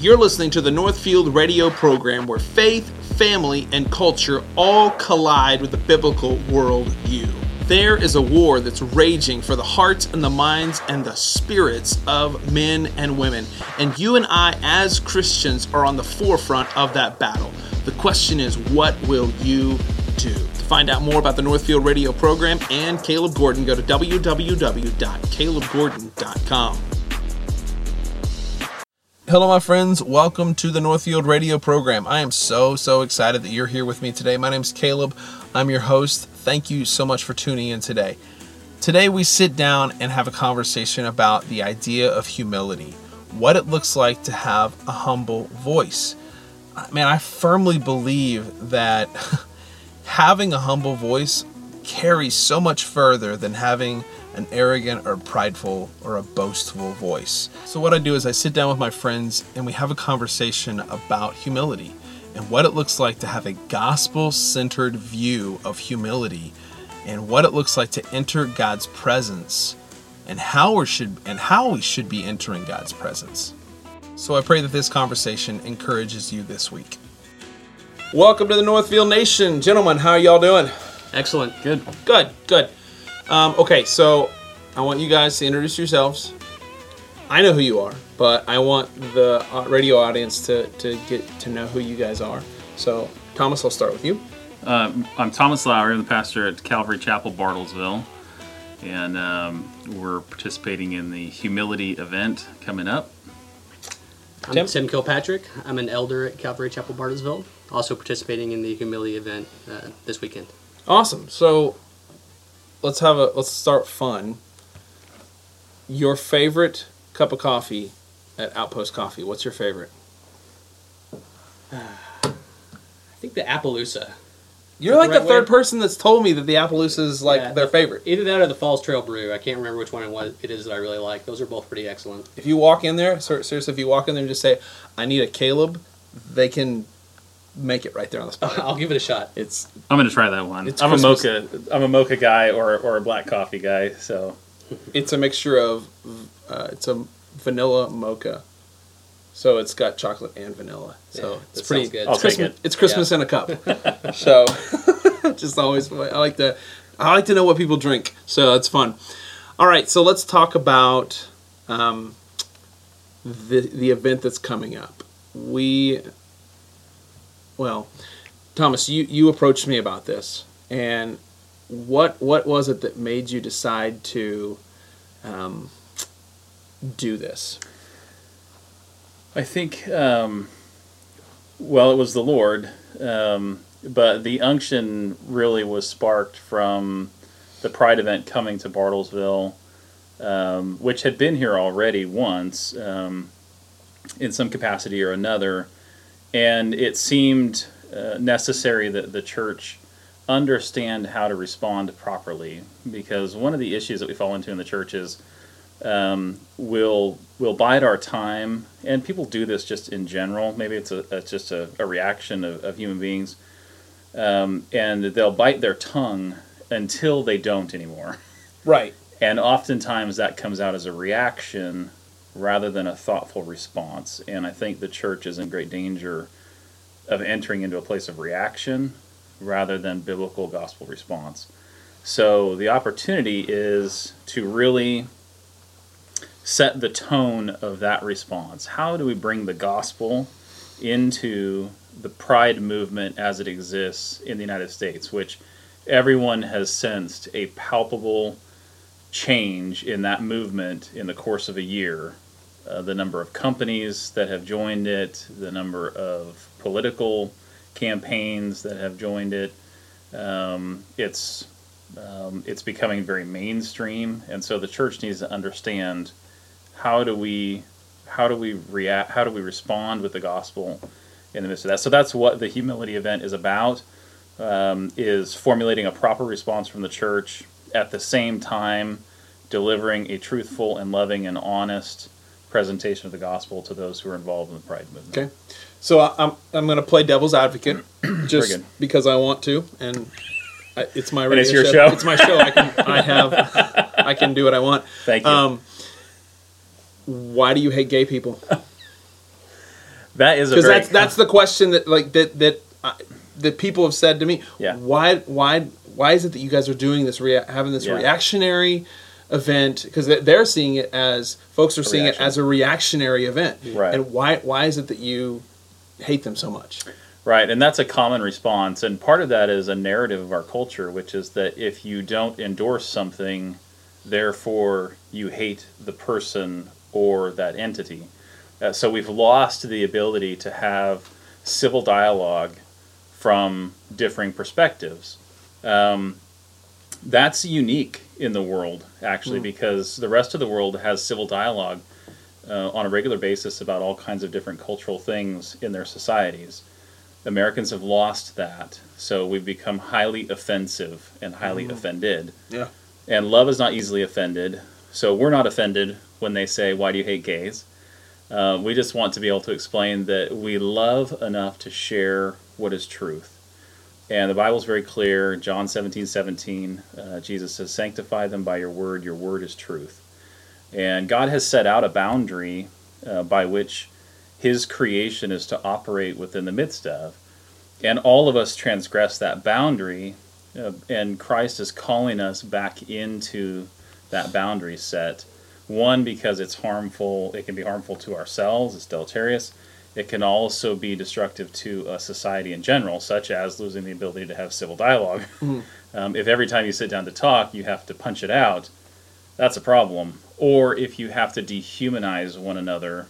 You're listening to the Northfield radio program where faith, family, and culture all collide with the biblical worldview. There is a war that's raging for the hearts and the minds and the spirits of men and women. And you and I, as Christians, are on the forefront of that battle. The question is, what will you do? To find out more about the Northfield radio program and Caleb Gordon, go to www.calebgordon.com. Hello, my friends. Welcome to the Northfield Radio program. I am so, so excited that you're here with me today. My name is Caleb. I'm your host. Thank you so much for tuning in today. Today, we sit down and have a conversation about the idea of humility, what it looks like to have a humble voice. Uh, man, I firmly believe that having a humble voice carries so much further than having an arrogant or prideful or a boastful voice. So, what I do is I sit down with my friends and we have a conversation about humility and what it looks like to have a gospel centered view of humility and what it looks like to enter God's presence and how we should and how we should be entering God's presence. So I pray that this conversation encourages you this week. Welcome to the Northfield Nation, gentlemen. How are y'all doing? Excellent. Good. Good, good. Um, okay, so I want you guys to introduce yourselves. I know who you are, but I want the uh, radio audience to, to get to know who you guys are. So, Thomas, I'll start with you. Uh, I'm Thomas Lowry. I'm the pastor at Calvary Chapel, Bartlesville. And um, we're participating in the humility event coming up. I'm Tim? Tim Kilpatrick. I'm an elder at Calvary Chapel, Bartlesville. Also participating in the humility event uh, this weekend. Awesome. So, let's have a let's start fun. Your favorite cup of coffee at Outpost Coffee. What's your favorite? I think the Appaloosa. You're like the, right the third way? person that's told me that the Appaloosa is like yeah, their favorite. Either that or the Falls Trail Brew. I can't remember which one it is that I really like. Those are both pretty excellent. If you walk in there, seriously, if you walk in there and just say, "I need a Caleb," they can make it right there on the spot. I'll give it a shot. It's I'm gonna try that one. I'm Christmas. a mocha. I'm a mocha guy or or a black coffee guy. So it's a mixture of uh, it's a vanilla mocha. So it's got chocolate and vanilla. So yeah, it's pretty good. I'll it's Christmas, it. It's Christmas yeah. in a cup. so just always I like to I like to know what people drink. So it's fun. All right, so let's talk about um, the the event that's coming up. We well, Thomas, you, you approached me about this, and what what was it that made you decide to um, do this? I think, um, well, it was the Lord, um, but the unction really was sparked from the Pride event coming to Bartlesville, um, which had been here already once um, in some capacity or another and it seemed uh, necessary that the church understand how to respond properly because one of the issues that we fall into in the church is um, we'll we'll bide our time and people do this just in general. Maybe it's a it's just a, a reaction of, of human beings. Um, and they'll bite their tongue until they don't anymore. Right. And oftentimes that comes out as a reaction rather than a thoughtful response. And I think the church is in great danger of entering into a place of reaction rather than biblical gospel response. So the opportunity is to really set the tone of that response. How do we bring the gospel into the pride movement as it exists in the United States, which everyone has sensed a palpable change in that movement in the course of a year. Uh, the number of companies that have joined it, the number of political campaigns that have joined it. Um, it's um, it's becoming very mainstream, and so the church needs to understand how do we how do we react how do we respond with the gospel in the midst of that. So that's what the humility event is about. Um, is formulating a proper response from the church at the same time delivering a truthful and loving and honest presentation of the gospel to those who are involved in the Pride movement. Okay, so I'm I'm going to play devil's advocate just because I want to, and I, it's my radio it's your show. show. It's my show. I can I have I can do what I want. Thank you. Um, why do you hate gay people? that is a because that's that's the question that like that that uh, that people have said to me. Yeah. Why why why is it that you guys are doing this rea- having this Yeah. reactionary event because they're seeing it as folks are seeing reaction. it as a reactionary event. Right. And why why is it that you hate them so much? Right, and that's a common response. And part of that is a narrative of our culture, which is that if you don't endorse something, therefore you hate the person or that entity. Uh, so we've lost the ability to have civil dialogue from differing perspectives. Um, that's unique in the world, actually, because the rest of the world has civil dialogue uh, on a regular basis about all kinds of different cultural things in their societies. Americans have lost that, so we've become highly offensive and highly offended. Yeah. And love is not easily offended, so we're not offended when they say, Why do you hate gays? Uh, we just want to be able to explain that we love enough to share what is truth. And the Bible's very clear. John 17, 17, uh, Jesus says, Sanctify them by your word. Your word is truth. And God has set out a boundary uh, by which his creation is to operate within the midst of. And all of us transgress that boundary, uh, and Christ is calling us back into that boundary set. One, because it's harmful, it can be harmful to ourselves, it's deleterious. It can also be destructive to a society in general, such as losing the ability to have civil dialogue. Um, if every time you sit down to talk, you have to punch it out, that's a problem. Or if you have to dehumanize one another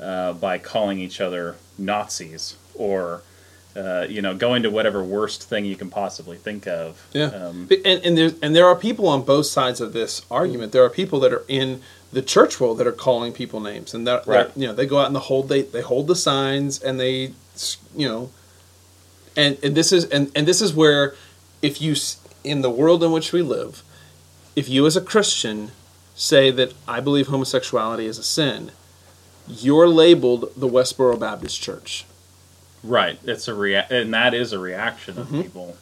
uh, by calling each other Nazis or uh, you know going to whatever worst thing you can possibly think of. Yeah. Um, and and there and there are people on both sides of this argument. There are people that are in the church world that are calling people names, and that Right. you know they go out and the hold they they hold the signs and they you know, and and this is and and this is where if you in the world in which we live, if you as a Christian say that I believe homosexuality is a sin, you're labeled the Westboro Baptist Church. right. It's a rea- and that is a reaction Mm-hmm. of people.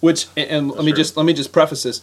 Which and, and let me true. just let me just preface this.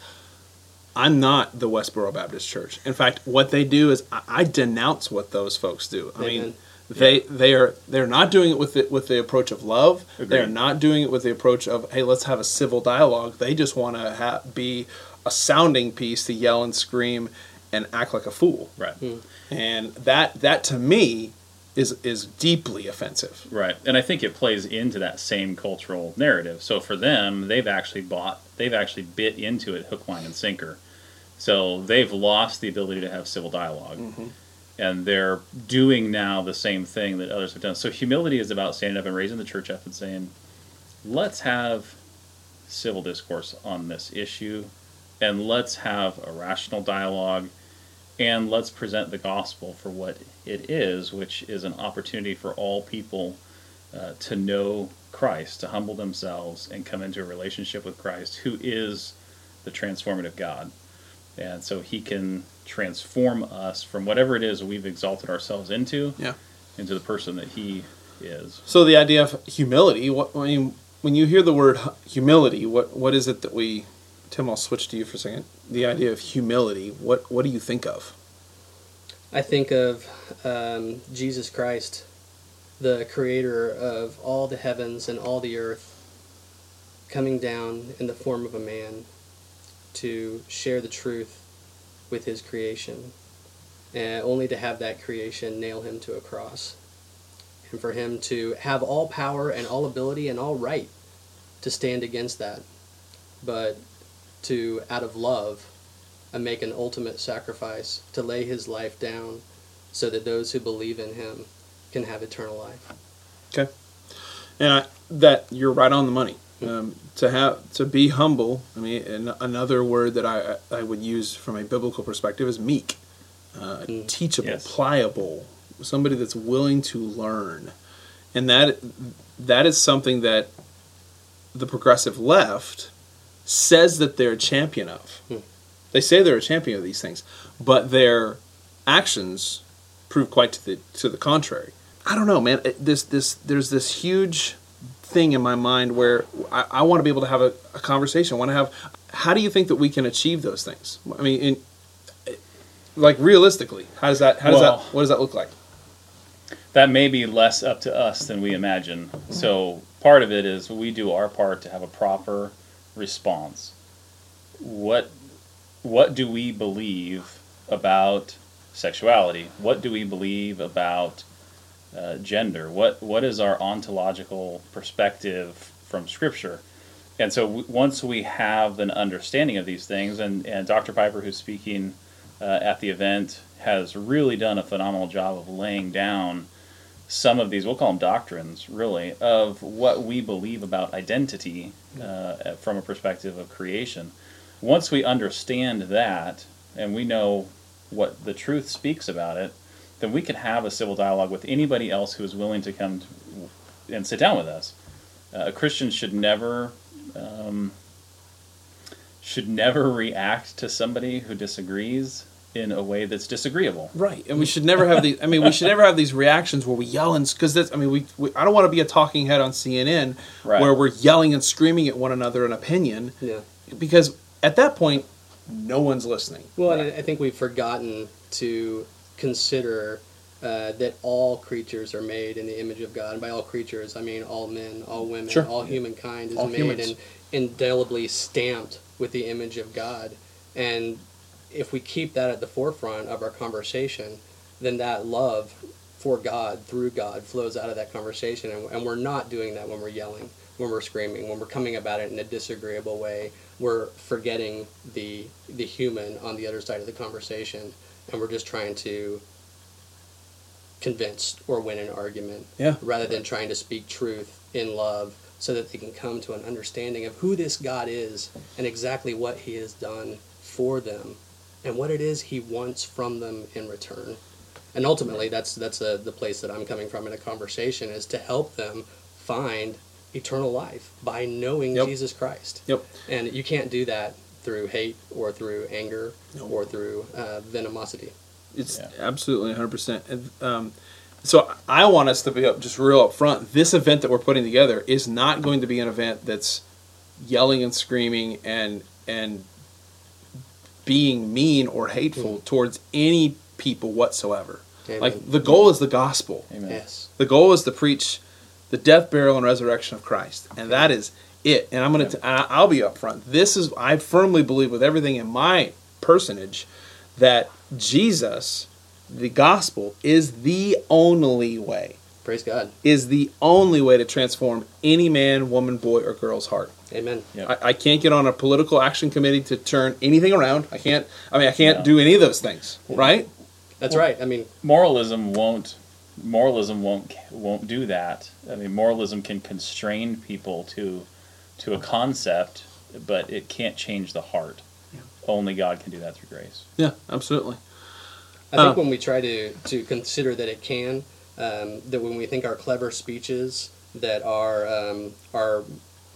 I'm not the Westboro Baptist Church. In fact, what they do is I, I denounce what those folks do. I mean, Amen. they they are they're not doing it with the, with the approach of love. They're not doing it with the approach of hey, let's have a civil dialogue. They just want to ha- be a sounding piece to yell and scream and act like a fool. Right. Hmm. And that that to me is is deeply offensive. Right. And I think it plays into that same cultural narrative. So for them, they've actually bought, they've actually bit into it hook, line, and sinker. So they've lost the ability to have civil dialog And they're doing now the same thing that others have done. So humility is about standing up and raising the church up and saying, let's have civil discourse on this issue and let's have a rational dialogue and let's present the gospel for what it is, which is an opportunity for all people uh, to know Christ, to humble themselves, and come into a relationship with Christ, who is the transformative God. And so He can transform us from whatever it is we've exalted ourselves into, Yeah. into the person that He is. So the idea of humility, what I mean, when you hear the word humility, what what is it that we? Tim, I'll switch to you for a second. The idea of humility, what what do you think of? I think of um, Jesus Christ, the creator of all the heavens and all the earth, coming down in the form of a man to share the truth with his creation, and only to have that creation nail him to a cross. And for him to have all power and all ability and all right to stand against that, but to, out of love, and make an ultimate sacrifice to lay his life down so that those who believe in him can have eternal life. Okay, and I, that you're right on the money. Um, to have to be humble. I mean, an, another word that I I would use from a biblical perspective is meek, uh, Mm. teachable, Yes. pliable, somebody that's willing to learn, and that that is something that the progressive left says that they're a champion of. Hmm. They say they're a champion of these things, but their actions prove quite to the to the contrary. I don't know, man. This this there's this huge thing in my mind where I, I want to be able to have a, a conversation. I want to have. How do you think that we can achieve those things? I mean, in, like realistically, how does that? How does Well- that? What does that look like? that may be less up to us than we imagine. So part of it is we do our part to have a proper response. What what do we believe about sexuality? What do we believe about uh, gender? What what is our ontological perspective from Scripture? And so w- once we have an understanding of these things, and, and Dr. Piper, who's speaking uh, at the event, has really done a phenomenal job of laying down some of these, we'll call them doctrines, really, of what we believe about identity uh, from a perspective of creation. Once we understand that, and we know what the truth speaks about it, then we could have a civil dialogue with anybody else who is willing to come to, and sit down with us. Uh, a Christian should never um, should never react to somebody who disagrees in a way that's disagreeable. Right, and we should never have these. I mean, we should never have these reactions where we yell and because that's. I mean, we, we. I don't want to be a talking head on CNN Right. where we're yelling and screaming at one another an opinion Yeah. because at that point, no one's listening. Well, and I I think we've forgotten to consider uh, that all creatures are made in the image of God. And by all creatures, I mean all men, all women, Sure. all humankind is All made humans. and indelibly stamped with the image of God. And if we keep that at the forefront of our conversation, then that love for God through God flows out of that conversation. And, and we're not doing that when we're yelling, when we're screaming, when we're coming about it in a disagreeable way. We're forgetting the the human on the other side of the conversation, and we're just trying to convince or win an argument Yeah. rather than trying to speak truth in love so that they can come to an understanding of who this God is and exactly what he has done for them and what it is he wants from them in return. And ultimately that's that's the the place that I'm coming from in a conversation is to help them find eternal life by knowing Yep. Jesus Christ. Yep. And you can't do that through hate or through anger No. or through uh, venomosity. It's Yeah. absolutely 100%. And, um, so I want us to be up just real up front. This event that we're putting together is not going to be an event that's yelling and screaming and and being mean or hateful towards any people whatsoever. Amen. Like the goal is the gospel. Amen. Yes. The goal is to preach the death, burial, and resurrection of Christ, and that is it. And I'm gonna, t- I- I'll be upfront. This is, I firmly believe with everything in my personage, that Jesus, the gospel, is the only way, Praise God. is the only way to transform any man, woman, boy, or girl's heart. Amen. Yep. I, I can't get on a political action committee to turn anything around. I can't. I mean, I can't No. do any of those things. Right? That's right. I mean, moralism won't moralism won't won't do that. I mean, moralism can constrain people to to a concept, but it can't change the heart. Only God can do that through grace. Yeah, absolutely. I think Uh. when we try to, to consider that it can, um, that when we think our clever speeches, that our um, our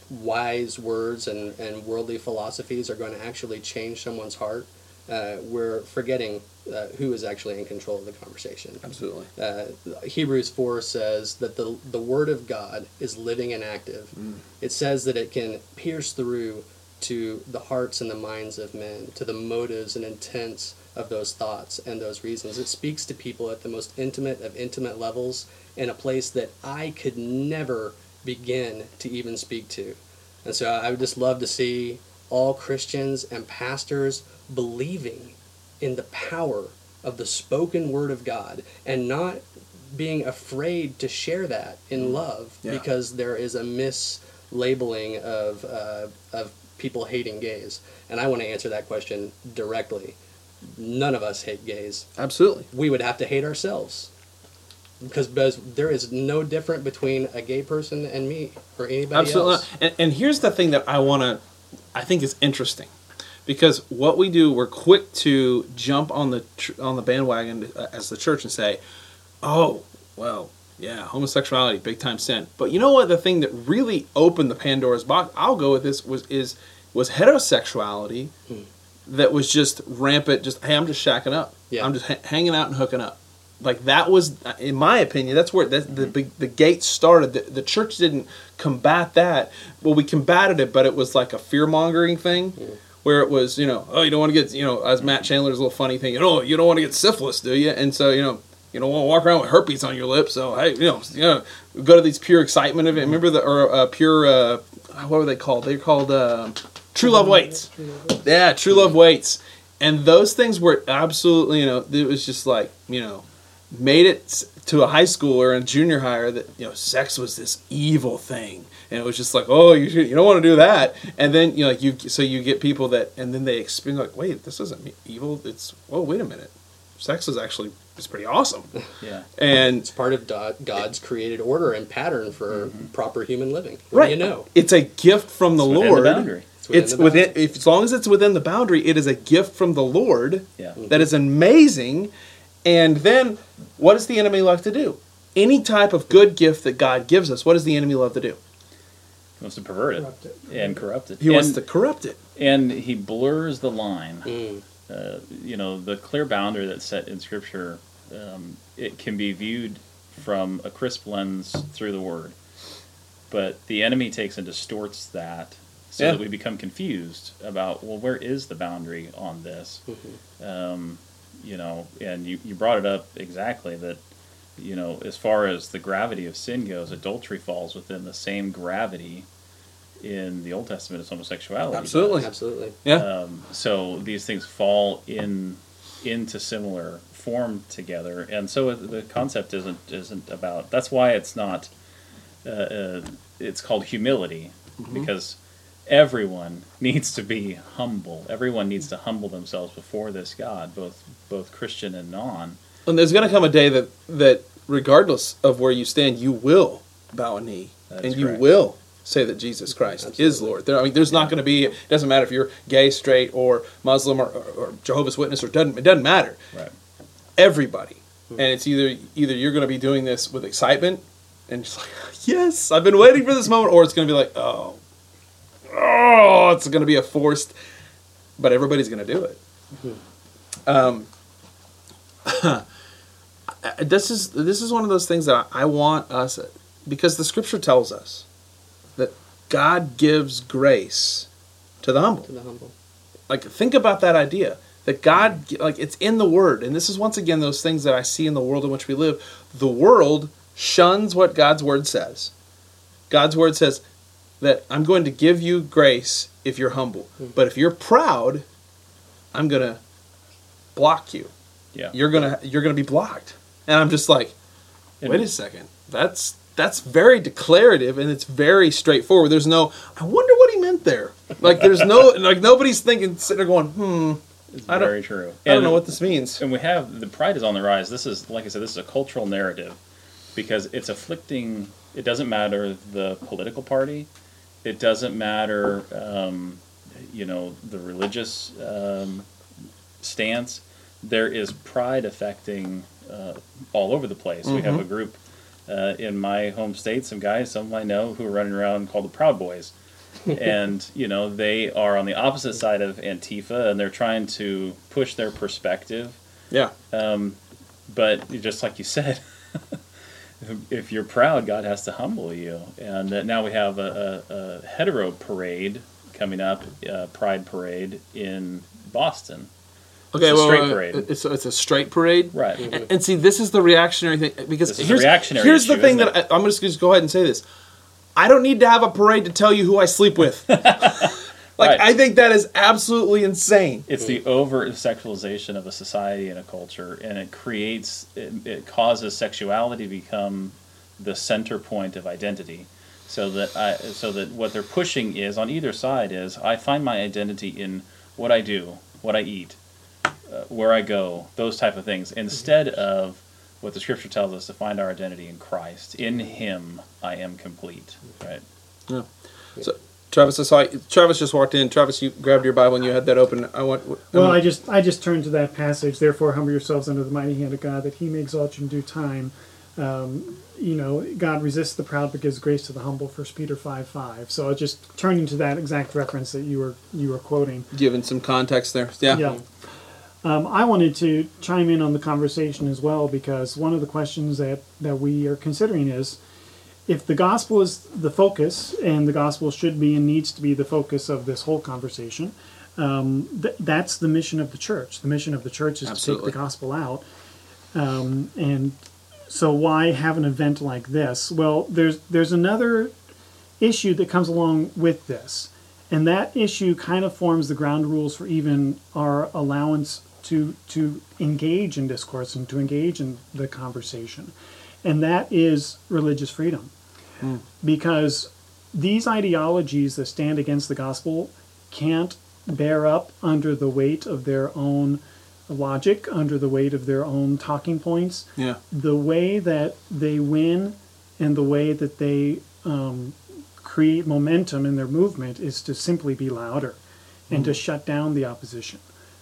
wise words and, and worldly philosophies are going to actually change someone's heart, uh, we're forgetting uh, who is actually in control of the conversation. Absolutely. Uh, Hebrews 4 says that the, the Word of God is living and active. It says that it can pierce through to the hearts and the minds of men, to the motives and intents of those thoughts and those reasons. It speaks to people at the most intimate of intimate levels in a place that I could never begin to even speak to. And so I would just love to see all Christians and pastors believing in the power of the spoken word of God and not being afraid to share that in love Yeah. because there is a mislabeling of, uh, of people hating gays. And I want to answer that question directly. None of us hate gays. Absolutely. We would have to hate ourselves. Because, because there is no different between a gay person and me or anybody Absolutely. else. not. And, and here's the thing that I want to, I think is interesting, because what we do, we're quick to jump on the tr- on the bandwagon uh, as the church and say, "Oh, well, yeah, homosexuality, big time sin." But you know what? The thing that really opened the Pandora's box, I'll go with this, was is was heterosexuality hmm. that was just rampant. Just hey, I'm just shacking up. Yeah. I'm just ha- hanging out and hooking up. Like that was, uh, in my opinion, that's where that, the hmm. big the gate started. The, the church didn't combat that. Well, we combated it, but it was like a fear mongering thing, where it was, you know, oh, you don't want to get, you know, as Matt Chandler's little funny thing, you know, you don't want to get syphilis, do you? And so, you know, you don't want to walk around with herpes on your lips. So hey, you know, you know, go to these pure excitement event. Remember the or uh, pure uh, what were they called? They're called uh, True Love Waits. Yeah, True Love Waits. And those things were absolutely, you know, it was just like, you know, made it to a high school or a junior higher that you know sex was this evil thing and it was just like oh you should, you don't want to do that and then you know like you so you get people that and then they experience like wait this isn't evil it's oh wait a minute sex is actually it's pretty awesome Yeah. and It's part of Do- God's created order and pattern for mm-hmm. proper human living. What right do you know? it's a gift from the It's within the lord boundary. It's within it's the within if as long as it's within the boundary it is a gift from the lord Yeah. Mm-hmm. that is amazing. And then, what does the enemy love to do? Any type of good gift that God gives us, what does the enemy love to do? He wants to pervert it Corrupt it. and corrupt it. He wants to corrupt it. and he blurs the line. Mm. Uh, you know, the clear boundary that's set in Scripture, um, it can be viewed from a crisp lens through the Word, but the enemy takes and distorts that so Yeah. that we become confused about well, where is the boundary on this? Mm-hmm. Um, you know, and you, you brought it up exactly that. You know, as far as the gravity of sin goes, adultery falls within the same gravity in the Old Testament as homosexuality. does. Absolutely. Absolutely. Yeah. Um, so these things fall in into similar form together, and so the concept isn't isn't about. That's why it's not. Uh, uh, it's called humility because everyone needs to be humble. Everyone needs to humble themselves before this God, both both Christian and non. And there's going to come a day that, that, regardless of where you stand, you will bow a knee. That and you correct. will say that Jesus Christ is Lord. There, I mean, there's not going to be, it doesn't matter if you're gay, straight, or Muslim, or, or, or Jehovah's Witness, or doesn't, it doesn't matter. Right. everybody and it's either either you're going to be doing this with excitement and just like yes i've been waiting for this moment or it's going to be like oh oh it's going to be a forced but everybody's going to do it. Um, this is this is one of those things that I, I want us because the scripture tells us that god gives grace to the humble. To the humble. like think about that idea that god like it's in the word. And this is once again those things that i see in the world in which we live. The world shuns what god's word says. God's word says that i'm going to give you grace if you're humble but if you're proud i'm going to block you Yeah. you're going to you're going to be blocked and i'm just like And- wait a second that's that's very declarative and it's very straightforward there's no i wonder what he meant there like there's no like nobody's thinking sitting there going hmm It's I very true. i don't know what this means and we have the pride is on the rise. This is like I said, this is a cultural narrative because it's afflicting. It doesn't matter the political party. It doesn't matter, um, you know, the religious um, stance. There is pride affecting uh, all over the place. We have a group uh, in my home state. Some guys, some I know, who are running around called the Proud Boys. and you know they are on the opposite side of Antifa, and they're trying to push their perspective yeah um, but just like you said, if- you're proud, God has to humble you. And uh, now we have a, a, a hetero parade coming up, uh, Pride Parade in Boston. okay It's a well, straight uh, parade. it's, it's a straight parade Right. and, and see this is the reactionary thing because is the here's, here's the thing that? I, i'm going to just go ahead and say this i don't need to have a parade to tell you who i sleep with like Right. i think that is absolutely insane It's the over sexualization of a society and a culture, and it creates, it, it causes sexuality to become the center point of identity. So that I, so that what they're pushing is on either side is I find my identity in what I do, what I eat, uh, where I go, those type of things, instead of what the Scripture tells us to find our identity in Christ. In Him, I am complete. Right. Yeah. so travis i saw travis just walked in travis you grabbed your bible and you had that open i want Well, um, I just I just turned to that passage. Therefore, humble yourselves under the mighty hand of God, that He may exalt you in due time. Um, you know, God resists the proud, but gives grace to the humble. First Peter five five. So I just turning to that exact reference that you were you were quoting. given some context there yeah Yeah. Um, I wanted to chime in on the conversation as well because one of the questions that, that we are considering is if the gospel is the focus, and the gospel should be and needs to be the focus of this whole conversation, um, th- that's the mission of the church. The mission of the church is Absolutely. to take the gospel out. Um, and so why have an event like this? Well, there's there's another issue that comes along with this, and that issue kind of forms the ground rules for even our allowance to to engage in discourse and to engage in the conversation, and that is religious freedom, because these ideologies that stand against the gospel can't bear up under the weight of their own logic, under the weight of their own talking points. Yeah. The way that they win and the way that they um, create momentum in their movement is to simply be louder and to shut down the opposition.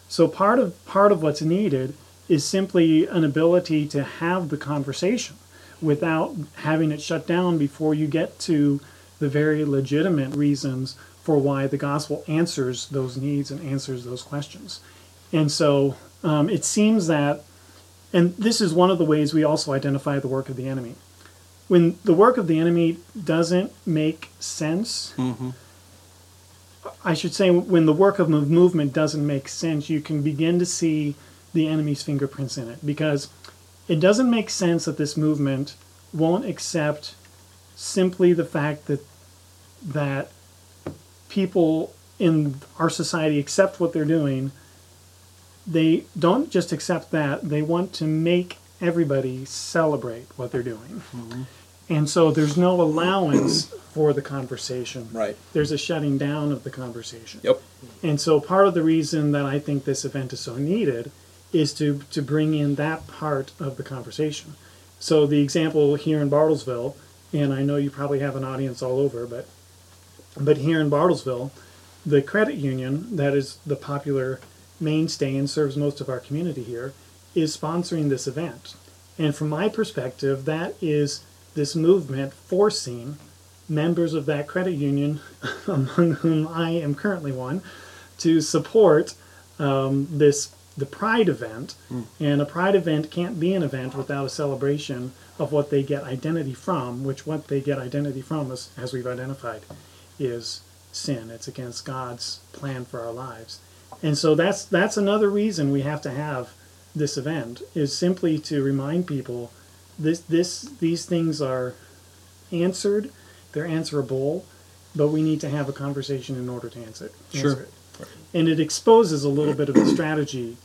So part of part of what's needed is simply an ability to have the conversation without having it shut down before you get to the very legitimate reasons for why the gospel answers those needs and answers those questions. And so um, it seems that, and this is one of the ways we also identify the work of the enemy. When the work of the enemy doesn't make sense, I should say, when the work of movement doesn't make sense, you can begin to see the enemy's fingerprints in it because it doesn't make sense that this movement won't accept simply the fact that that people in our society accept what they're doing. They don't just accept that; they want to make everybody celebrate what they're doing. Mm-hmm. And so there's no allowance for the conversation. Right. There's a shutting down of the conversation. Yep. And so part of the reason that I think this event is so needed is to, to bring in that part of the conversation. So the example here in Bartlesville, and I know you probably have an audience all over, but but here in Bartlesville, the credit union that is the popular mainstay and serves most of our community here is sponsoring this event. And from my perspective, that is this movement forcing members of that credit union, among whom I am currently one, to support um, this the Pride event. Hmm. And a Pride event can't be an event without a celebration of what they get identity from, which what they get identity from, is, as we've identified, is sin. It's against God's plan for our lives. And so that's that's another reason we have to have this event is simply to remind people this this these things are answered, they're answerable, but we need to have a conversation in order to answer, answer Sure. it. And it exposes a little bit of the strategy,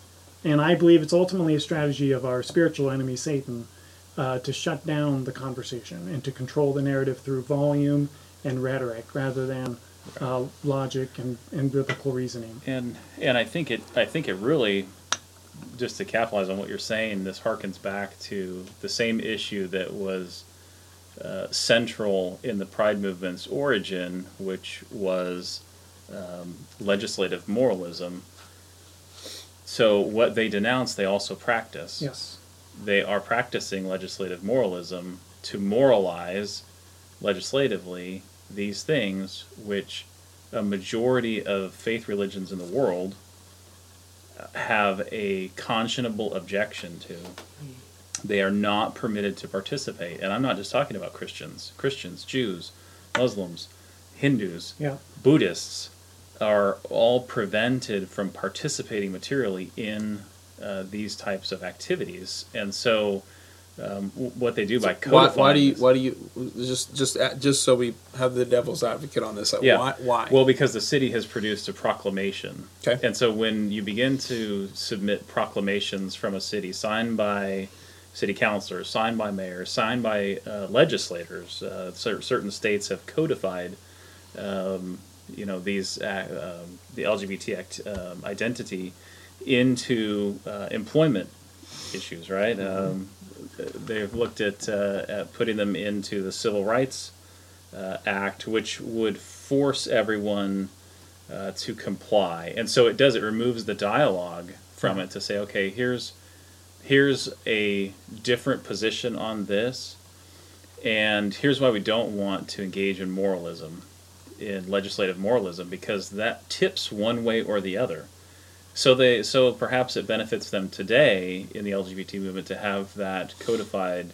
and I believe it's ultimately a strategy of our spiritual enemy Satan uh, to shut down the conversation and to control the narrative through volume and rhetoric rather than uh, logic and, and biblical reasoning. And and I think it I think it really just to capitalize on what you're saying, this harkens back to the same issue that was uh, central in the Pride movement's origin, which was um, legislative moralism. So what they denounce, they also practice. Yes. They are practicing legislative moralism to moralize legislatively these things which a majority of faith religions in the world uh, have a conscionable objection to. Mm. They are not permitted to participate. And I'm not just talking about Christians. Christians, Jews, Muslims, Hindus, Yeah. Buddhists are all prevented from participating materially in uh, these types of activities. And so, um, w- what they do by Why, codifying why do you? Why do you? Just, just, uh, just so we have the devil's advocate on this. like, Yeah. Why? Why? Well, because the city has produced a proclamation. Okay. And so when you begin to submit proclamations from a city signed by city councilors, signed by mayors, signed by uh, legislators, uh, certain states have codified, um, you know, these uh, um, the LGBT act, um, identity into uh, employment issues, right? Um, they've looked at, uh, at putting them into the Civil Rights uh, Act, which would force everyone uh, to comply. And so it does. It removes the dialogue from it to say, okay, here's here's a different position on this, and here's why we don't want to engage in moralism, in legislative moralism, because that tips one way or the other. So they so perhaps it benefits them today in the LGBT movement to have that codified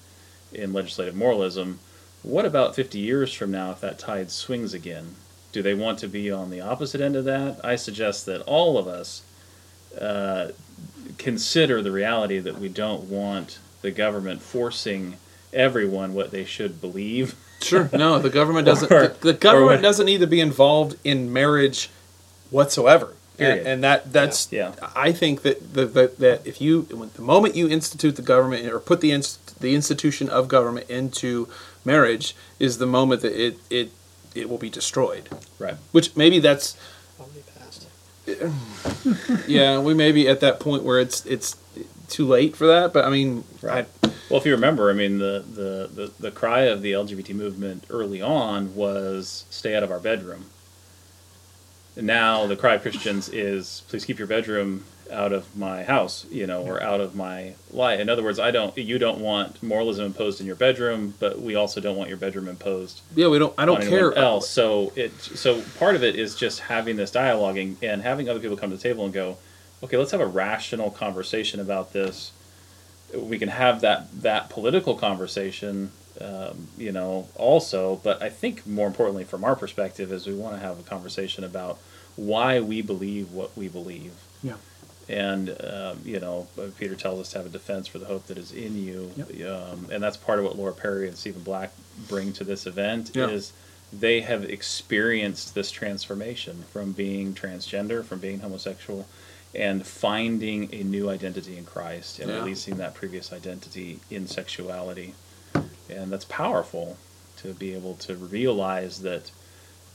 in legislative moralism. What about 50 years from now if that tide swings again? Do they want to be on the opposite end of that? I suggest that all of us uh, consider the reality that we don't want the government forcing everyone what they should believe. Sure. No, the government doesn't. Or- the, the government or- doesn't need to be involved in marriage whatsoever. Period. And, and that that's. Yeah. I think that the, the, that if you the moment you institute the government or put the inst, the institution of government into marriage is the moment that it it it will be destroyed. Right. Which maybe that's Already passed. yeah we may be at that point where it's it's too late for that. But I mean, Right. I, Well, if you remember, I mean, the, the, the, the cry of the LGBT movement early on was stay out of our bedroom. And now the cry of Christians is please keep your bedroom out of my house, you know, or out of my life. In other words, I don't, you don't want moralism imposed in your bedroom, but we also don't want your bedroom imposed yeah, we don't. I don't care. else. So it, so part of it is just having this dialoguing and having other people come to the table and go, okay, let's have a rational conversation about this. We can have that that political conversation, um, you know, also. But I think more importantly, from our perspective, is we want to have a conversation about why we believe what we believe. Yeah. And um, you know, Peter tells us to have a defense for the hope that is in you, Yep. um, and that's part of what Laura Perry and Stephen Black bring to this event. Yeah. Is they have experienced this transformation from being transgender, from being homosexual, and finding a new identity in Christ and Yeah. releasing that previous identity in sexuality, and that's powerful to be able to realize that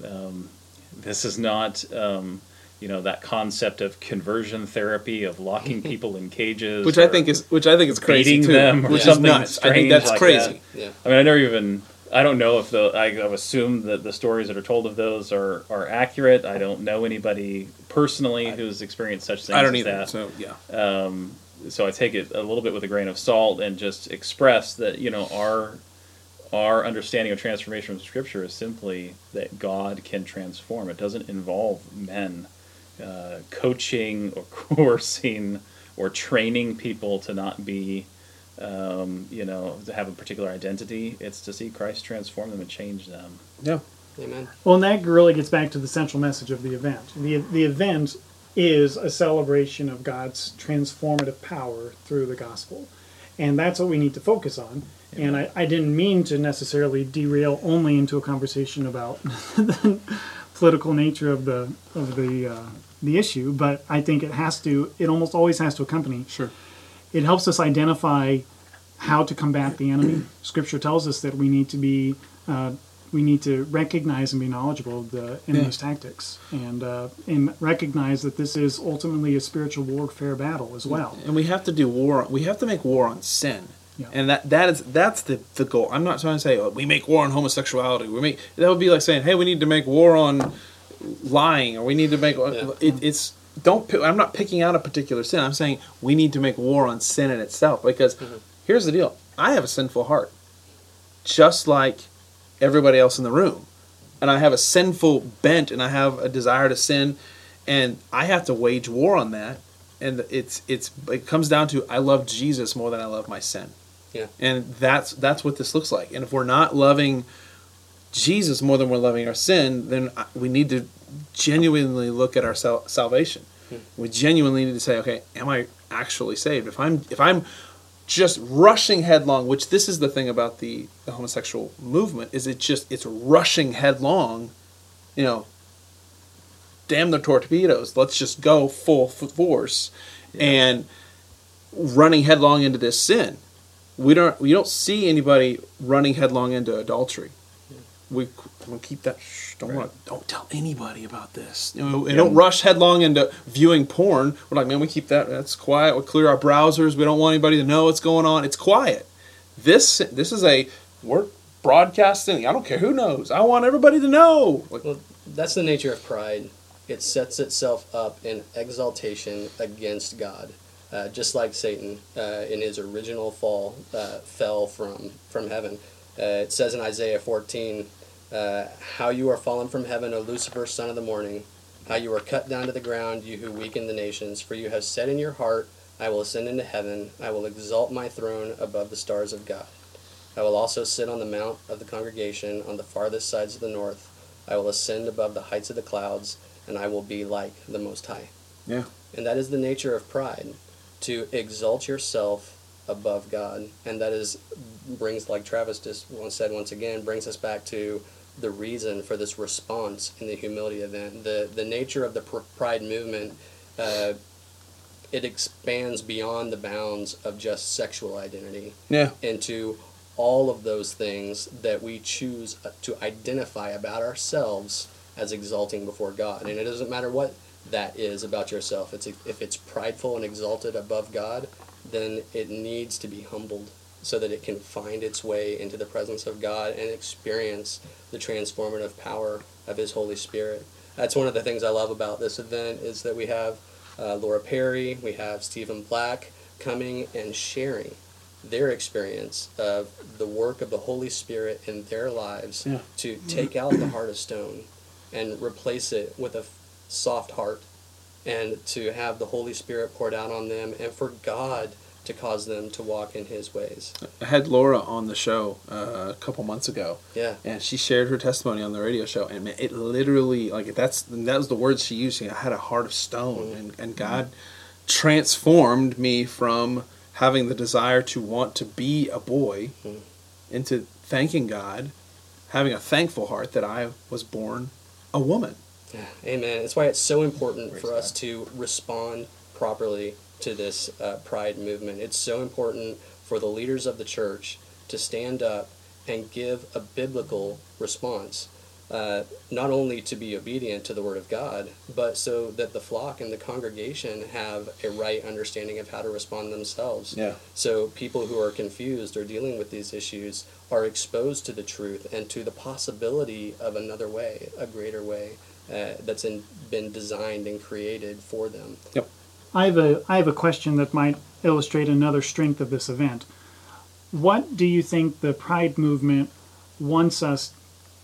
um, this is not. Um, you know that concept of conversion therapy of locking people in cages, which I think is which I think is crazy beating too. them or which is something nuts. I think that's like crazy. that. Yeah. I mean, I never even. I don't know if the. I, I've assumed that the stories that are told of those are are accurate. I don't know anybody personally who's experienced such things. I don't as either. That. So yeah, Um, so I take it a little bit with a grain of salt and just express that you know our our understanding of transformation from Scripture is simply that God can transform. It doesn't involve men uh, coaching or coercing or training people to not be, um, you know, to have a particular identity. It's to see Christ transform them and change them. yeah. Amen. Well, and that really gets back to the central message of the event. The, the event is a celebration of God's transformative power through the gospel. And that's what we need to focus on. And I, I didn't mean to necessarily derail only into a conversation about the political nature of the of the uh, the issue, but I think it has to. It almost always has to accompany Sure. It helps us identify how to combat the enemy. Scripture tells us that we need to be uh, we need to recognize and be knowledgeable of the enemy's tactics and uh, and recognize that this is ultimately a spiritual warfare battle as well. And we have to do war. We have to make war on sin. Yeah. And that that is that's the, the goal. I'm not trying to say oh, we make war on homosexuality. We make that would be like saying hey we need to make war on lying or we need to make Yeah. it, it's don't I'm not picking out a particular sin. I'm saying we need to make war on sin in itself because mm-hmm. here's the deal. I have a sinful heart, just like everybody else in the room, and I have a sinful bent and I have a desire to sin, and I have to wage war on that. And it's it's it comes down to I love Jesus more than I love my sin. Yeah. And that's that's what this looks like. And if we're not loving Jesus more than we're loving our sin, then we need to genuinely look at our sal- salvation. Hmm. We genuinely need to say, okay, am I actually saved? If I'm if I'm just rushing headlong, which this is the thing about the, the homosexual movement, is it just it's rushing headlong, you know, damn the torpedoes, let's just go full force and running headlong into this sin. We don't we don't see anybody running headlong into adultery. We we keep that. Shh, don't Right. want don't tell anybody about this. You know, and don't rush headlong into viewing porn. We're like, man, we keep that. That's quiet. We clear our browsers. We don't want anybody to know what's going on. It's quiet. This this is a we're broadcasting. I don't care who knows. I want everybody to know. Like, Well, that's the nature of pride. It sets itself up in exaltation against God, uh, just like Satan uh, in his original fall uh, fell from from heaven. Uh, it says in Isaiah 14, uh, "How you are fallen from heaven, O Lucifer, son of the morning! How you are cut down to the ground, you who weaken the nations! For you have said in your heart, I will ascend into heaven. I will exalt my throne above the stars of God. I will also sit on the mount of the congregation on the farthest sides of the north. I will ascend above the heights of the clouds, and I will be like the Most High. Yeah. And that is the nature of pride. to exalt yourself above God, and that is brings like Travis just once said once again brings us back to the reason for this response in the humility event. The the nature of the pride movement. Uh, it expands beyond the bounds of just sexual identity Yeah. into all of those things that we choose uh, to identify about ourselves as exalting before God. And it doesn't matter what that is about yourself. It's if it's prideful and exalted above God, then it needs to be humbled so that it can find its way into the presence of God and experience the transformative power of His Holy Spirit. That's one of the things I love about this event is that we have uh, Laura Perry, we have Stephen Black coming and sharing their experience of the work of the Holy Spirit in their lives Yeah. to take out the heart of stone and replace it with a soft heart and to have the Holy Spirit poured out on them and for God to cause them to walk in His ways. I had Laura on the show uh, a couple months ago, Yeah. and she shared her testimony on the radio show, and it literally like that's that was the words she used. She, I had a heart of stone, and, and God transformed me from having the desire to want to be a boy Mhm. into thanking God, having a thankful heart that I was born a woman. Yeah, Amen. That's why it's so important Praise for us God. to respond properly to this uh, pride movement. It's so important for the leaders of the church to stand up and give a biblical response. Uh, not only to be obedient to the Word of God, but so that the flock and the congregation have a right understanding of how to respond themselves. Yeah. So people who are confused or dealing with these issues are exposed to the truth and to the possibility of another way, a greater way uh, that's in, been designed and created for them. Yep. I have a I have a question that might illustrate another strength of this event. What do you think the Pride movement wants us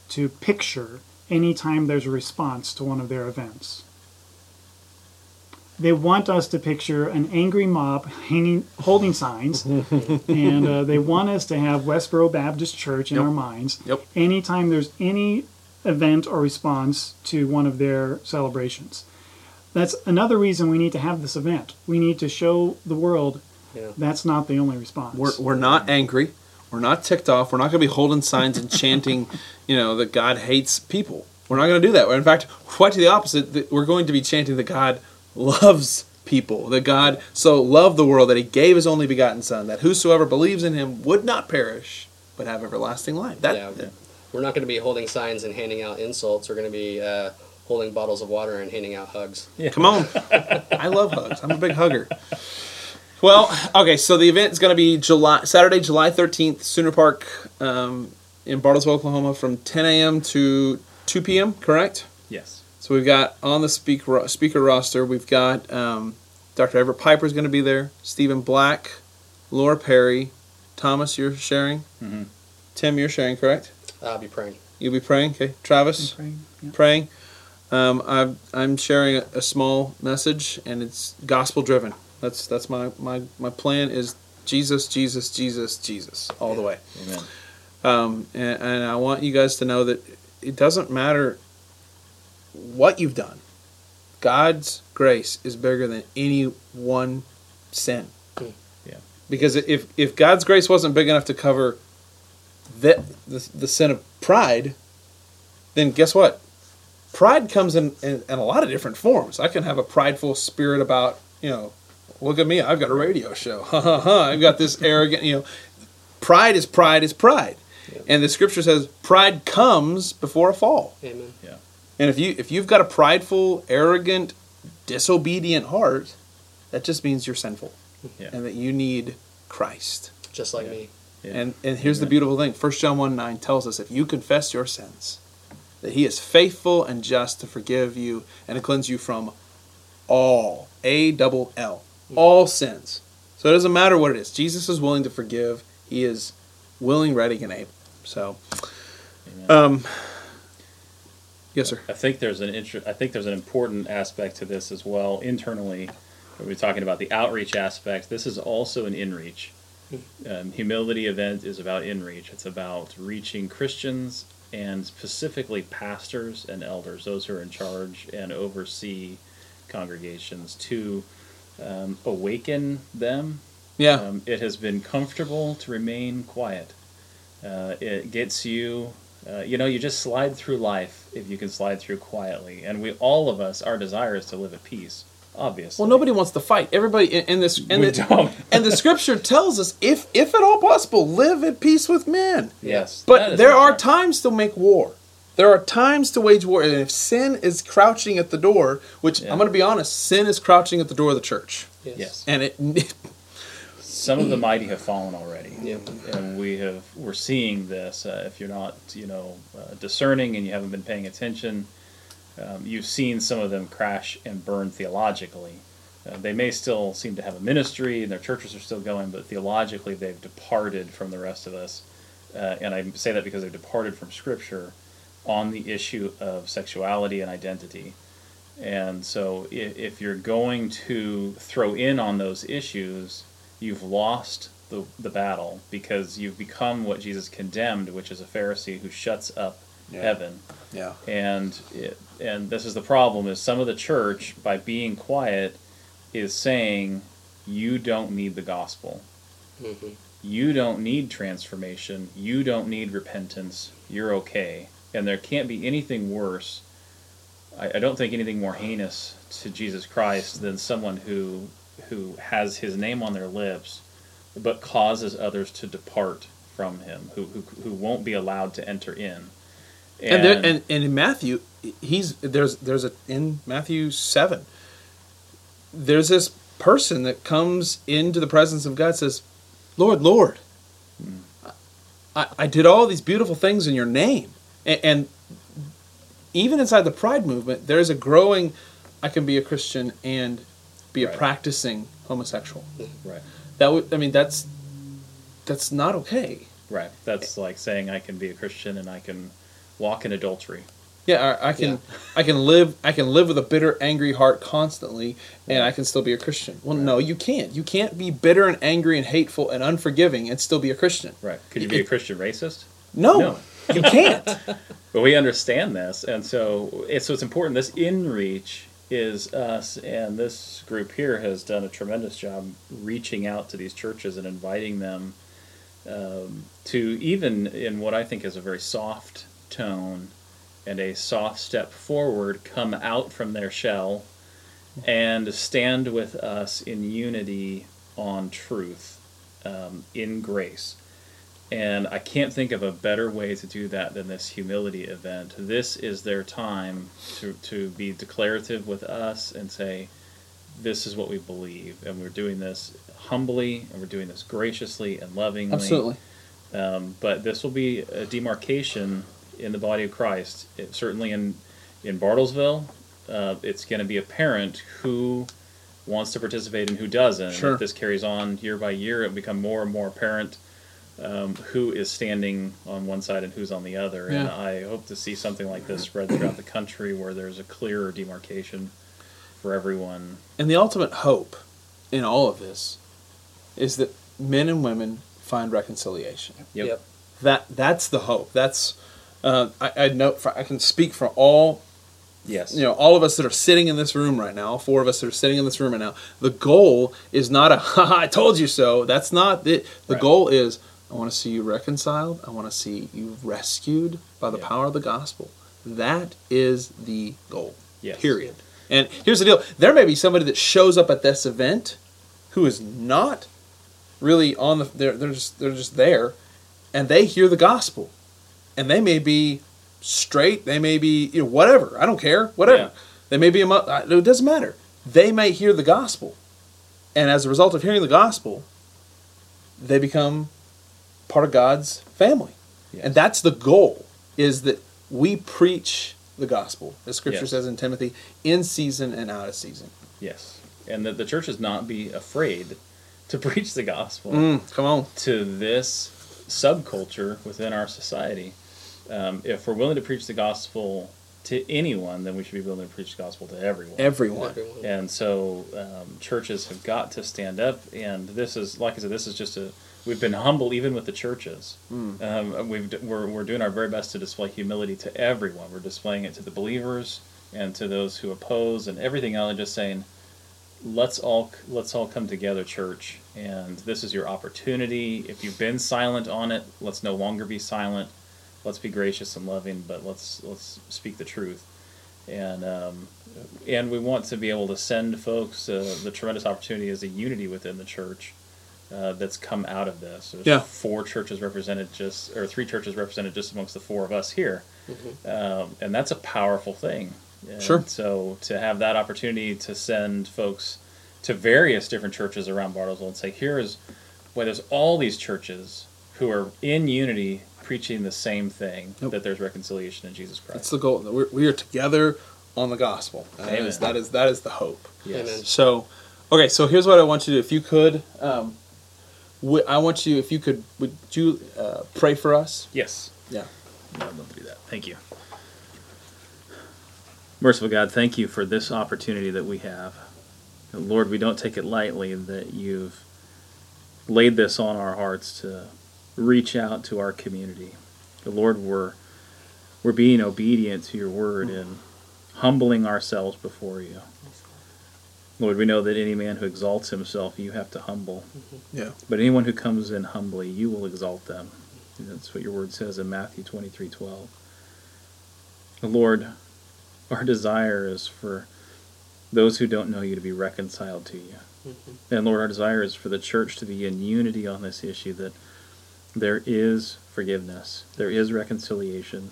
to picture anytime there's a response to one of their events? They want us to picture an angry mob hanging, holding signs, and uh, they want us to have Westboro Baptist Church in Yep. our minds. Yep. Anytime there's any event or response to one of their celebrations. That's another reason we need to have this event. We need to show the world Yeah. that's not the only response. We're, we're not angry. We're not ticked off. We're not going to be holding signs and chanting, you know, that God hates people. We're not going to do that. In fact, quite to the opposite. We're going to be chanting that God loves people. That God so loved the world that He gave His only begotten Son, that whosoever believes in Him would not perish but have everlasting life. That, Yeah. We're not going to be holding signs and handing out insults. We're going to be uh, holding bottles of water and handing out hugs. Yeah. Come on. I love hugs. I'm a big hugger. Well, okay, so the event is going to be July Saturday, July 13th, Sooner Park um, in Bartlesville, Oklahoma, from 10 a.m. to 2 p.m. Correct? Yes. So we've got on the speaker speaker roster, we've got um, Dr. Everett Piper is going to be there, Stephen Black, Laura Perry, Thomas. You're sharing. Mm-hmm. Tim, you're sharing, correct? I'll be praying. You'll be praying. Okay, Travis Okay, yeah. praying. Um, I'm I'm sharing a, a small message, and it's gospel driven. That's that's my, my my plan is Jesus, Jesus, Jesus, Jesus, all the way. Amen. Um, and, and I want you guys to know that it doesn't matter what you've done. God's grace is bigger than any one sin. Hmm. Yeah. Because if if God's grace wasn't big enough to cover the the, the sin of pride, then guess what? Pride comes in, in, in a lot of different forms. I can have a prideful spirit about, you know, look at me, I've got a radio show. Ha ha ha. I've got this arrogant, you know. Pride is pride is pride. And the scripture says pride comes before a fall. Amen. Yeah. And if you if you've got a prideful, arrogant, disobedient heart, that just means you're sinful. Yeah. And that you need Christ. Just like Yeah. me. Yeah. And and here's the beautiful thing. 1 John 1 9 tells us if you confess your sins, that he is faithful and just to forgive you and to cleanse you from all A double L. All sins. So it doesn't matter what it is. Jesus is willing to forgive. He is willing, ready, and able. So um Yes, sir. I think there's an inter- I think there's an important aspect to this as well internally. We're talking about the outreach aspect. This is also an inreach. Um, humility event is about inreach. It's about reaching Christians and specifically pastors and elders, those who are in charge and oversee congregations, to um, awaken them. Yeah. Um, it has been comfortable to remain quiet. Uh, it gets you, uh, you know, you just slide through life if you can slide through quietly. And we, all of us, our desire is to live at peace, obviously. well, nobody wants to fight. Everybody in, in this, and We the, don't. and the scripture tells us, if if at all possible, live at peace with men. Yes. But there are point. times to make war. There are times to wage war, and if sin is crouching at the door, which Yeah. I'm going to be honest, sin is crouching at the door of the church, Yes. Yes. and it. Some of the mighty have fallen already. Yeah. and we have we're seeing this. Uh, if you're not, you know, uh, discerning and you haven't been paying attention, um, you've seen some of them crash and burn theologically. Uh, they may still seem to have a ministry and their churches are still going, but theologically they've departed from the rest of us. Uh, and I say that because they've departed from Scripture on the issue of sexuality and identity. And so, if, if you're going to throw in on those issues, you've lost the, the battle because you've become what Jesus condemned, which is a Pharisee who shuts up Yeah. heaven. yeah. And it, and this is the problem: is some of the church, by being quiet, is saying you don't need the gospel, hmm you don't need transformation, you don't need repentance, you're okay. And there can't be anything worse. I, I don't think anything more heinous to Jesus Christ than someone who who has his name on their lips, but causes others to depart from him, who who, who won't be allowed to enter in. And there, and and in Matthew, he's there's there's a in Matthew seven. There's this person that comes into the presence of God says, "Lord, Lord, hmm. I, I did all these beautiful things in Your name," and, and even inside the Pride movement, there's a growing. I can be a Christian and be a Right. practicing homosexual. right. That would I mean that's that's not okay. Right. That's like saying I can be a Christian and I can walk in adultery. Yeah, I, I can Yeah. I can live I can live with a bitter, angry heart constantly, and Yeah. I can still be a Christian. Well, no, you can't. You can't be bitter and angry and hateful and unforgiving and still be a Christian. Right. Could you be a Christian racist? No, No. you can't. But we understand this, and so it's so it's important. This in reach is us, and this group here has done a tremendous job reaching out to these churches and inviting them um, to even in what I think is a very soft tone and a soft step forward, come out from their shell and stand with us in unity on truth, um, in grace. And I can't think of a better way to do that than this humility event. This is their time to, to be declarative with us and say, this is what we believe. And we're doing this humbly and we're doing this graciously and lovingly. Absolutely. Um, but this will be a demarcation in the body of Christ. It, certainly in, in Bartlesville, uh, it's going to be apparent who wants to participate and who doesn't. Sure. If this carries on year by year, it'll become more and more apparent um, who is standing on one side and who's on the other. And I hope to see something like this spread throughout the country where there's a clearer demarcation for everyone. And the ultimate hope in all of this is that men and women find reconciliation. Yep. Yep. That that's the hope. That's uh, I, I know for, I can speak for all Yes. you know all of us that are sitting in this room right now four of us that are sitting in this room right now the goal is not a haha i told you so that's not it the Right. goal is i want to see you reconciled i want to see you rescued by the Yeah. power of the gospel that is the goal Yes. period and here's the deal there may be somebody that shows up at this event who is not really on the they're, they're just they're just there and they hear the gospel and they may be straight they may be you know whatever i don't care whatever Yeah. they may be a it doesn't matter they may hear the gospel and as a result of hearing the gospel they become part of god's family Yes. and that's the goal is that we preach the gospel as scripture Yes. says in timothy in season and out of season Yes. And that the church churches not be afraid to preach the gospel. mm, come on to this subculture within our society. Um, if we're willing to preach the gospel to anyone, then we should be willing to preach the gospel to everyone. everyone Everyone. and so um, churches have got to stand up. And this is, like I said, this is just a. We've been humble even with the churches. Um, we've, we're, we're doing our very best to display humility to everyone. We're displaying it to the believers and to those who oppose and everything else. And just saying, let's all let's all come together, church, and this is your opportunity. If you've been silent on it, let's no longer be silent. Let's be gracious and loving, but let's let's speak the truth. And um, and we want to be able to send folks uh, the tremendous opportunity as a unity within the church uh, that's come out of this. There's Yeah. four churches represented just, or three churches represented just amongst the four of us here, um, and that's a powerful thing. And Sure. So to have that opportunity to send folks to various different churches around Bartlesville and say, here is why there's all these churches who are in unity preaching the same thing Yep. that there's reconciliation in Jesus Christ. That's the goal. We're, we are together on the gospel. That is, Amen. that is that is the hope. yes. Amen. So, okay, so here's what I want you to do. If you could, um, w- I want you, if you could, would you uh, pray for us? Yes. Yeah. Yeah, I'd love to do that. Thank you. Merciful God, thank you for this opportunity that we have. Lord, we don't take it lightly that you've laid this on our hearts to reach out to our community. The Lord, we're we're being obedient to your word and humbling ourselves before you. Lord, we know that any man who exalts himself, you have to humble. Mm-hmm. Yeah. But anyone who comes in humbly, you will exalt them. And that's what your word says in Matthew twenty three twelve. Lord, our desire is for those who don't know you to be reconciled to you. Mm-hmm. And Lord, our desire is for the church to be in unity on this issue that there is forgiveness, there is reconciliation,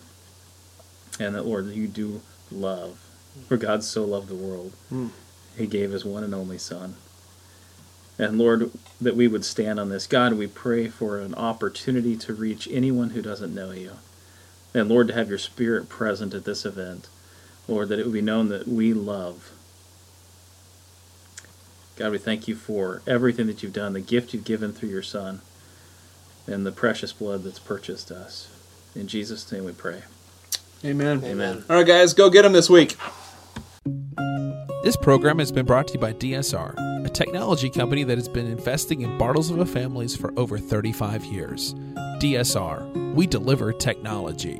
and that, Lord, you do love. For God so loved the world, Mm. he gave his one and only Son. And Lord, that we would stand on this. God, we pray for an opportunity to reach anyone who doesn't know you. And Lord, to have your Spirit present at this event. Lord, that it would be known that we love. God, we thank you for everything that you've done, the gift you've given through your Son, and the precious blood that's purchased us. In Jesus' name we pray. Amen. Amen. All right, guys, go get them this week. This program has been brought to you by DSR, a technology company that has been investing in Bartlesville families for over 35 years. DSR, we deliver technology.